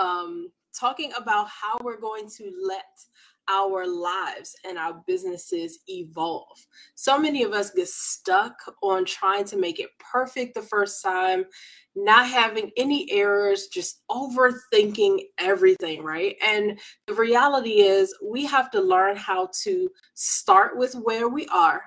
um, talking about how we're going to let our lives and our businesses evolve. So many of us get stuck on trying to make it perfect the first time, not having any errors, just overthinking everything, right? And the reality is, we have to learn how to start with where we are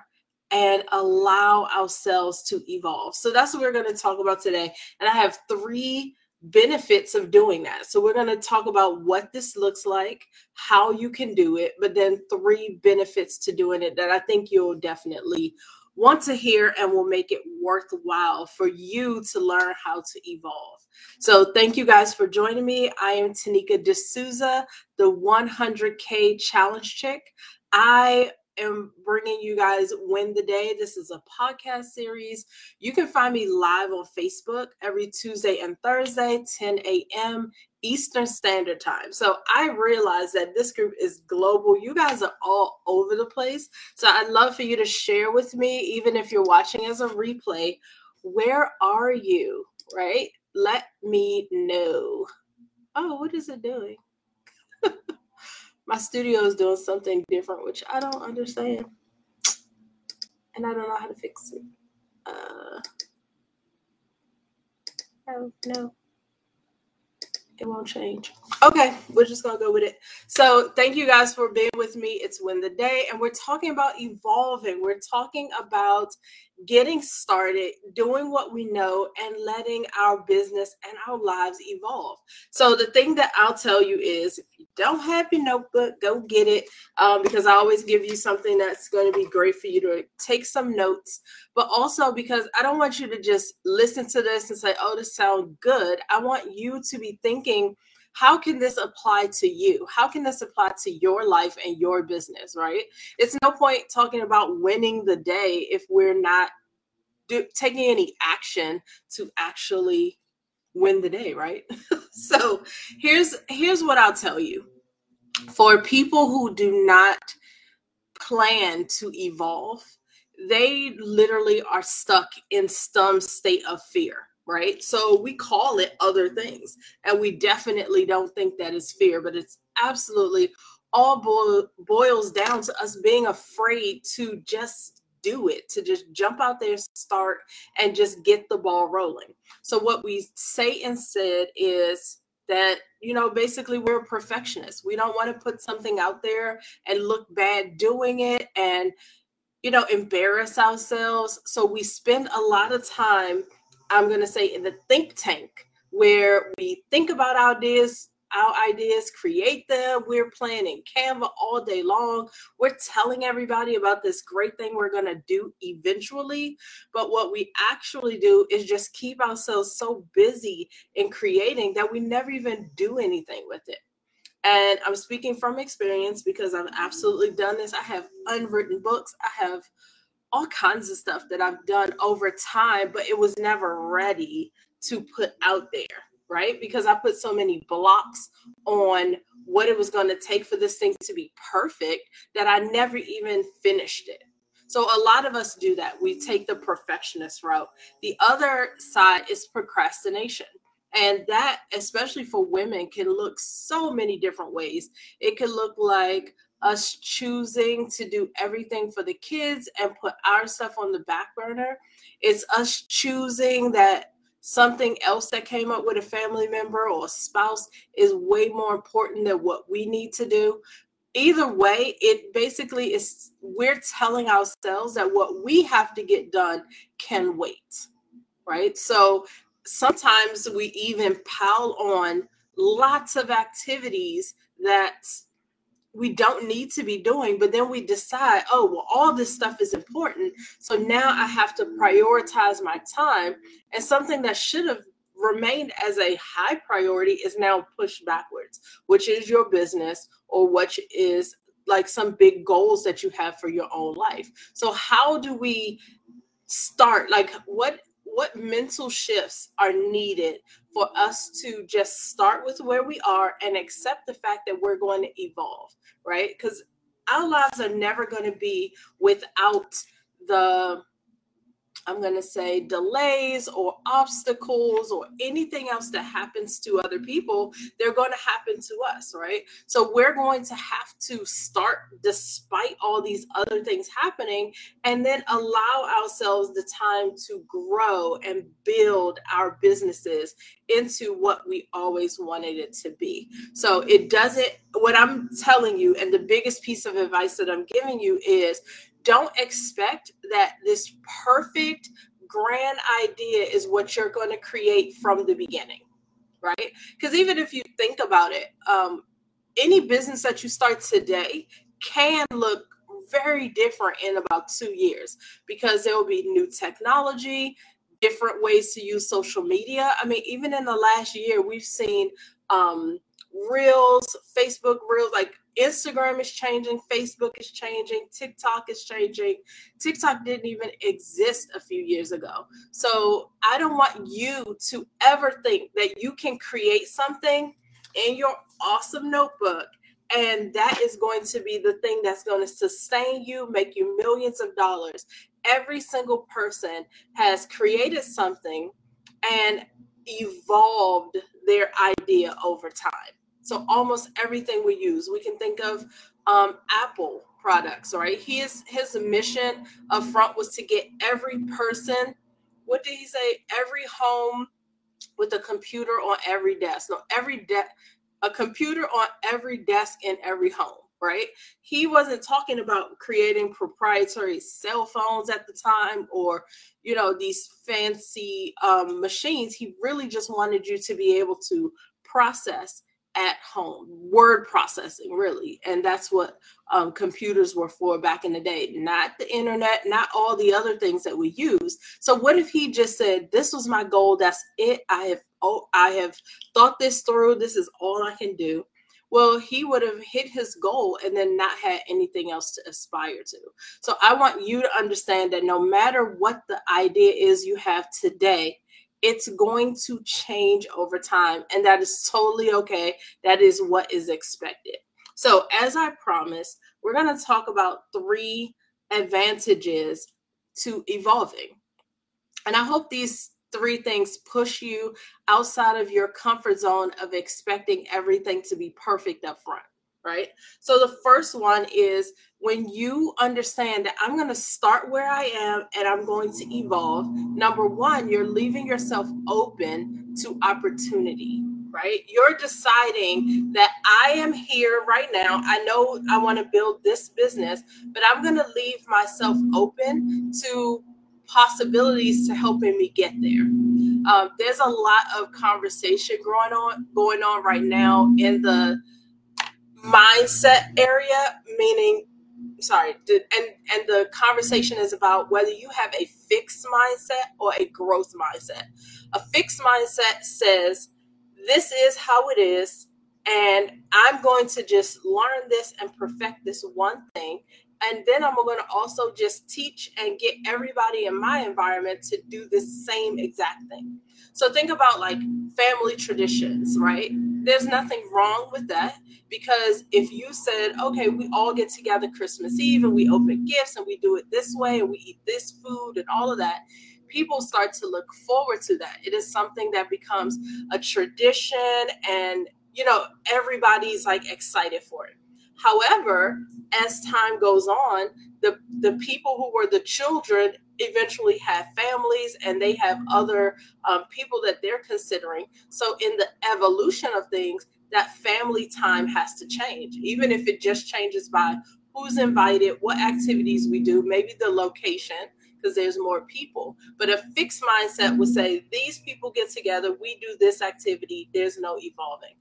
and allow ourselves to evolve. So that's what we're going to talk about today. And I have three benefits of doing that. So we're going to talk about what this looks like, how you can do it, but then three benefits to doing it that I think you'll definitely want to hear and will make it worthwhile for you to learn how to evolve. So thank you guys for joining me. I am Tanika D'Souza, the 100K challenge chick. I am bringing you guys Win the Day. This is a podcast series. You can find me live on Facebook every Tuesday and Thursday, 10 a.m. Eastern Standard Time. So I realize that this group is global. You guys are all over the place. So I'd love for you to share with me, even if you're watching as a replay, where are you? Right? Let me know. Oh, what is it doing? My studio is doing something different, which I don't understand. And I don't know how to fix it. Uh, oh, no. It won't change. Okay, we're just gonna go with it. So thank you guys for being with me. It's Win the Day, and we're talking about evolving. We're talking about getting started, doing what we know, and letting our business and our lives evolve. So, the thing that I'll tell you is don't have your notebook, go get it um, because I always give you something that's going to be great for you to take some notes. But also because I don't want you to just listen to this and say, oh, this sounds good. I want you to be thinking, how can this apply to you? How can this apply to your life and your business, right? It's no point talking about winning the day if we're not do, taking any action to actually win the day, right? so, here's here's what I'll tell you. For people who do not plan to evolve, they literally are stuck in some state of fear right? So we call it other things. And we definitely don't think that is fear, but it's absolutely all boil, boils down to us being afraid to just do it, to just jump out there, start, and just get the ball rolling. So what we say instead is that you know basically we're perfectionists we don't want to put something out there and look bad doing it and you know embarrass ourselves so we spend a lot of time I'm going to say in the think tank where we think about ideas, our ideas, create them. We're planning Canva all day long. We're telling everybody about this great thing we're going to do eventually. But what we actually do is just keep ourselves so busy in creating that we never even do anything with it. And I'm speaking from experience because I've absolutely done this. I have unwritten books. I have all kinds of stuff that I've done over time, but it was never ready to put out there, right? Because I put so many blocks on what it was going to take for this thing to be perfect that I never even finished it. So a lot of us do that. We take the perfectionist route. The other side is procrastination. And that, especially for women, can look so many different ways. It could look like us choosing to do everything for the kids and put our stuff on the back burner. It's us choosing that something else that came up with a family member or a spouse is way more important than what we need to do. Either way, it basically is we're telling ourselves that what we have to get done can wait, right? So sometimes we even pile on lots of activities that we don't need to be doing but then we decide oh well all this stuff is important so now i have to prioritize my time and something that should have remained as a high priority is now pushed backwards which is your business or which is like some big goals that you have for your own life. So how do we start like what what mental shifts are needed for us to just start with where we are and accept the fact that we're going to evolve right? Because our lives are never going to be without the I'm going to say delays or obstacles or anything else that happens to other people, they're going to happen to us, right? So we're going to have to start despite all these other things happening and then allow ourselves the time to grow and build our businesses into what we always wanted it to be. So it doesn't, what I'm telling you, and the biggest piece of advice that I'm giving you is don't expect that this perfect grand idea is what you're going to create from the beginning right? Because even if you think about it um, any business that you start today can look very different in about two years because there will be new technology different ways to use social media. I mean even in the last year we've seen um, reels facebook reels like Instagram is changing, Facebook is changing, TikTok is changing. TikTok didn't even exist a few years ago. So I don't want you to ever think that you can create something in your awesome notebook and that is going to be the thing that's going to sustain you, make you millions of dollars. Every single person has created something and evolved their idea over time. So almost everything we use, we can think of um, Apple products, right? His his mission up front was to get every person. What did he say? Every home with a computer on every desk. No, every desk, a computer on every desk in every home. Right? He wasn't talking about creating proprietary cell phones at the time or, you know, these fancy um, machines. He really just wanted you to be able to process at home word processing really. And that's what um, computers were for back in the day not the internet not all the other things that we use. So what if he just said this was my goal that's it i have oh i have thought this through this is all i can do. Well he would have hit his goal and then not had anything else to aspire to. So i want you to understand that no matter what the idea is you have today it's going to change over time and that is totally okay. That is what is expected. So as i promised we're going to talk about three advantages to evolving. And i hope these three things push you outside of your comfort zone of expecting everything to be perfect up front right? So the first one is when you understand that I'm going to start where I am and I'm going to evolve. Number one, you're leaving yourself open to opportunity, right? You're deciding that I am here right now. I know I want to build this business, but I'm going to leave myself open to possibilities to helping me get there. Um, there's a lot of conversation going on going on right now in the mindset area, meaning sorry, and and the conversation is about whether you have a fixed mindset or a growth mindset. A fixed mindset says this is how it is and I'm going to just learn this and perfect this one thing and then I'm going to also just teach and get everybody in my environment to do the same exact thing. So think about like family traditions, right? There's nothing wrong with that because if you said, okay, we all get together Christmas Eve and we open gifts and we do it this way and we eat this food and all of that, people start to look forward to that. It is something that becomes a tradition and, you know, everybody's like excited for it. However, as time goes on, the, the people who were the children eventually have families and they have other um, people that they're considering. So, in the evolution of things, that family time has to change, even if it just changes by who's invited, what activities we do, maybe the location, because there's more people. But a fixed mindset would say these people get together, we do this activity, there's no evolving.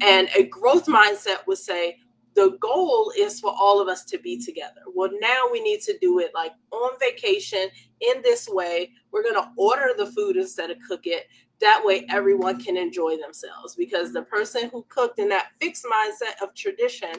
And a growth mindset would say the goal is for all of us to be together. Well, now we need to do it like on vacation in this way. We're going to order the food instead of cook it. That way, everyone can enjoy themselves because the person who cooked in that fixed mindset of tradition,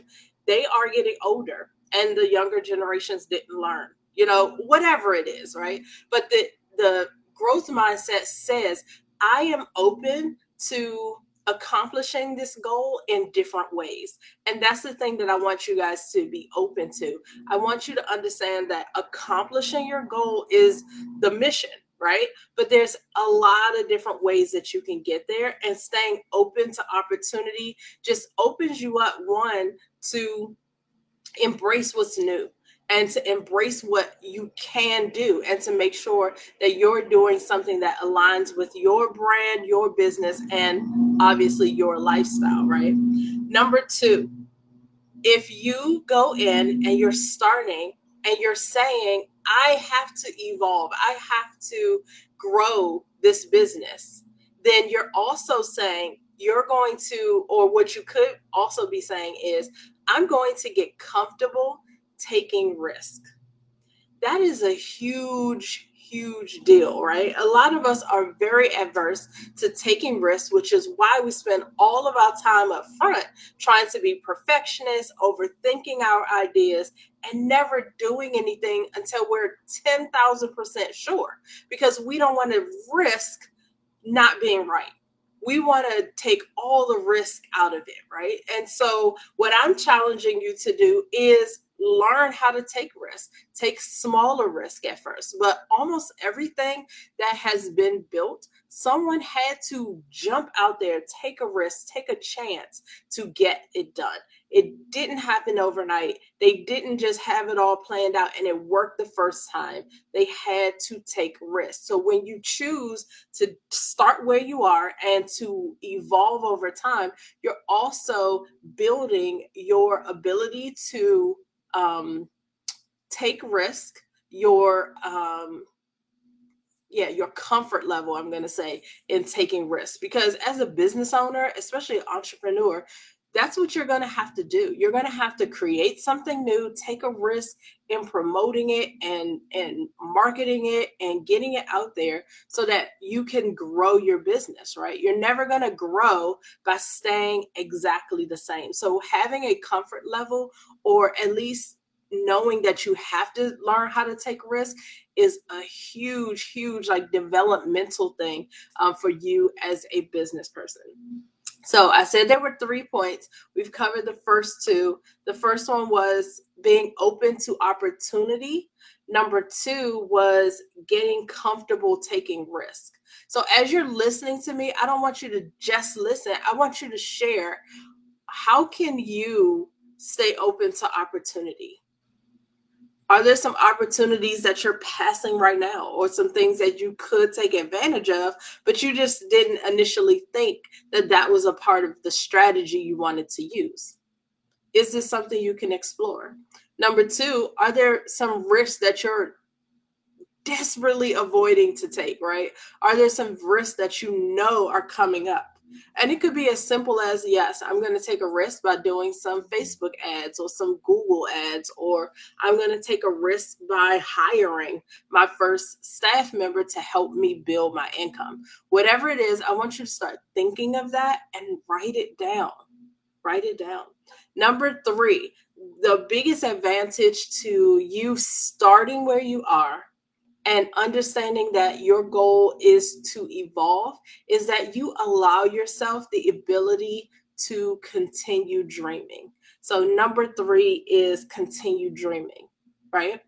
they are getting older and the younger generations didn't learn, you know, whatever it is, right? But the, the growth mindset says, I am open to accomplishing this goal in different ways. And that's the thing that I want you guys to be open to. I want you to understand that accomplishing your goal is the mission, right? But there's a lot of different ways that you can get there, and staying open to opportunity just opens you up, one, to embrace what's new and to embrace what you can do and to make sure that you're doing something that aligns with your brand, your business, and obviously your lifestyle, right? Number two, if you go in and you're starting and you're saying, I have to evolve, I have to grow this business, then you're also saying, you're going to, or what you could also be saying is, I'm going to get comfortable taking risk. That is a huge, huge deal, right? A lot of us are very adverse to taking risks, which is why we spend all of our time up front trying to be perfectionists, overthinking our ideas, and never doing anything until we're 10,000% sure because we don't want to risk not being right we want to take all the risk out of it, right? And so, what I'm challenging you to do is learn how to take risks, take smaller risk at first. But almost everything that has been built, someone had to jump out there, take a risk, take a chance to get it done. It didn't happen overnight. They didn't just have it all planned out and it worked the first time. They had to take risks. So when you choose to start where you are and to evolve over time, you're also building your ability to um, take risk, your um, yeah, your comfort level, I'm going to say, in taking risks. Because as a business owner, especially entrepreneur, that's what you're going to have to do. You're going to have to create something new, take a risk in promoting it and and marketing it and getting it out there so that you can grow your business, right? You're never going to grow by staying exactly the same. So having a comfort level or at least knowing that you have to learn how to take risk is a huge huge like developmental thing um, for you as a business person so I said there were three points. We've covered the first two. The first one was being open to opportunity. Number two was getting comfortable taking risk. So as you're listening to me, I don't want you to just listen. I want you to share how can you stay open to opportunity? Are there some opportunities that you're passing right now or some things that you could take advantage of but you just didn't initially think that that was a part of the strategy you wanted to use? Is this something you can explore? Number two are there some risks that you're desperately avoiding to take right? Are there some risks that you know are coming up and it could be as simple as yes, I'm going to take a risk by doing some Facebook ads or some Google ads, or I'm going to take a risk by hiring my first staff member to help me build my income. Whatever it is, I want you to start thinking of that and write it down. Write it down. Number three, the biggest advantage to you starting where you are and understanding that your goal is to evolve is that you allow yourself the ability to continue dreaming. So, number three is continue dreaming, right?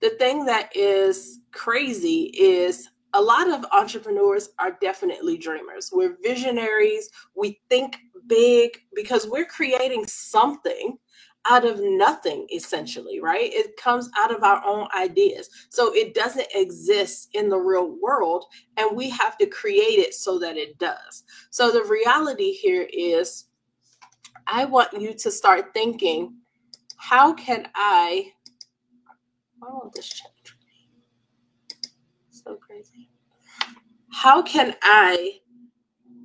The thing that is crazy is a lot of entrepreneurs are definitely dreamers. We're visionaries. We think big because we're creating something out of nothing essentially right? It comes out of our own ideas. So it doesn't exist in the real world and we have to create it so that it does. So the reality here is i want you to start thinking how can i why won't this change? So crazy. How can i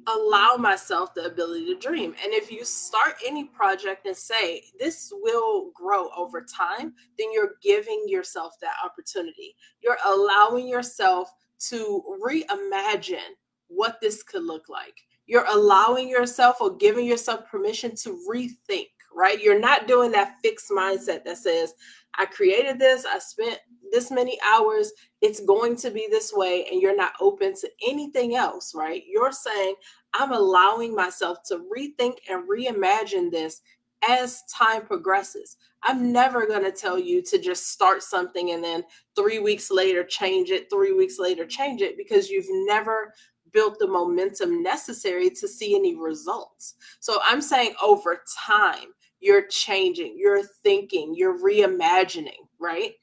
allow myself the ability to dream. And if you start any project and say, this will grow over time, then you're giving yourself that opportunity. You're allowing yourself to reimagine what this could look like. You're allowing yourself or giving yourself permission to rethink, right? You're not doing that fixed mindset that says, I created this, I spent this many hours, it's going to be this way, and you're not open to anything else, right? You're saying, I'm allowing myself to rethink and reimagine this as time progresses. I'm never going to tell you to just start something and then three weeks later change it, three weeks later change it, because you've never built the momentum necessary to see any results. So I'm saying over time, you're changing, you're thinking, you're reimagining, right?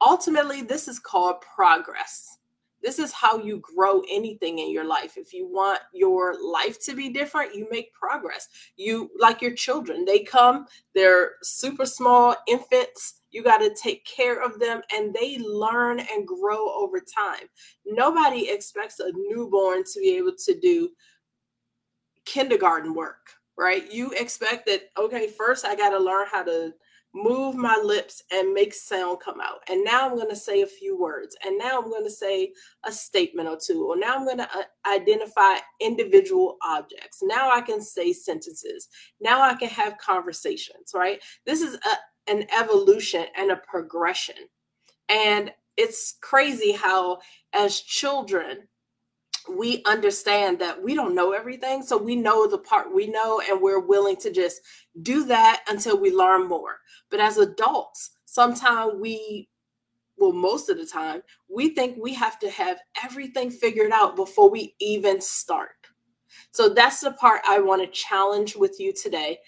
Ultimately, this is called progress. This is how you grow anything in your life. If you want your life to be different, you make progress. You, like your children, they come, they're super small infants. You got to take care of them and they learn and grow over time. Nobody expects a newborn to be able to do kindergarten work, right? You expect that, okay, first I got to learn how to move my lips and make sound come out. And now I'm going to say a few words. And now I'm going to say a statement or two. Or now I'm going to uh, identify individual objects. Now I can say sentences. Now I can have conversations, right? This is a, an evolution and a progression. And it's crazy how, as children, we understand that we don't know everything. So we know the part we know, and we're willing to just do that until we learn more. But as adults, sometimes we, well, most of the time, we think we have to have everything figured out before we even start. So that's the part I want to challenge with you today.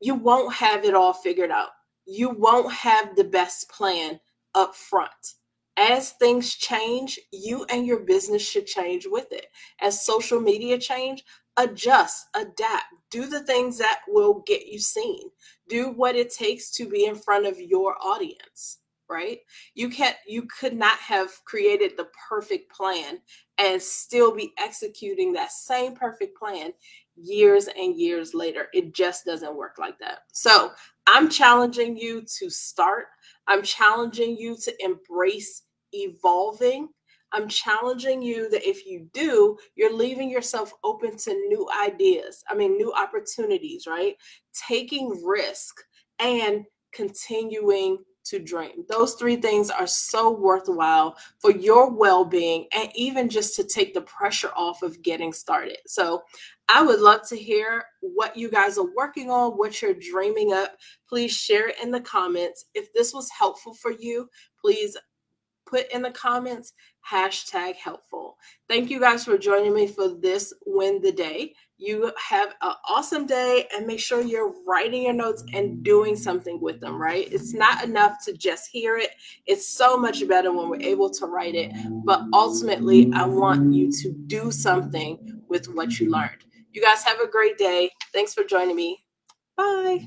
You won't have it all figured out. You won't have the best plan up front as things change, you and your business should change with it. As social media change, adjust, adapt, do the things that will get you seen. Do what it takes to be in front of your audience, right? You can't you could not have created the perfect plan and still be executing that same perfect plan years and years later. It just doesn't work like that. So, I'm challenging you to start I'm challenging you to embrace evolving. I'm challenging you that if you do, you're leaving yourself open to new ideas. I mean, new opportunities, right? Taking risk and continuing to dream. Those three things are so worthwhile for your well being and even just to take the pressure off of getting started. So, I would love to hear what you guys are working on, what you're dreaming up. Please share it in the comments. If this was helpful for you, please put in the comments hashtag helpful. Thank you guys for joining me for this win the day. You have an awesome day and make sure you're writing your notes and doing something with them, right? It's not enough to just hear it. It's so much better when we're able to write it. But ultimately, I want you to do something with what you learned. You guys have a great day. Thanks for joining me. Bye.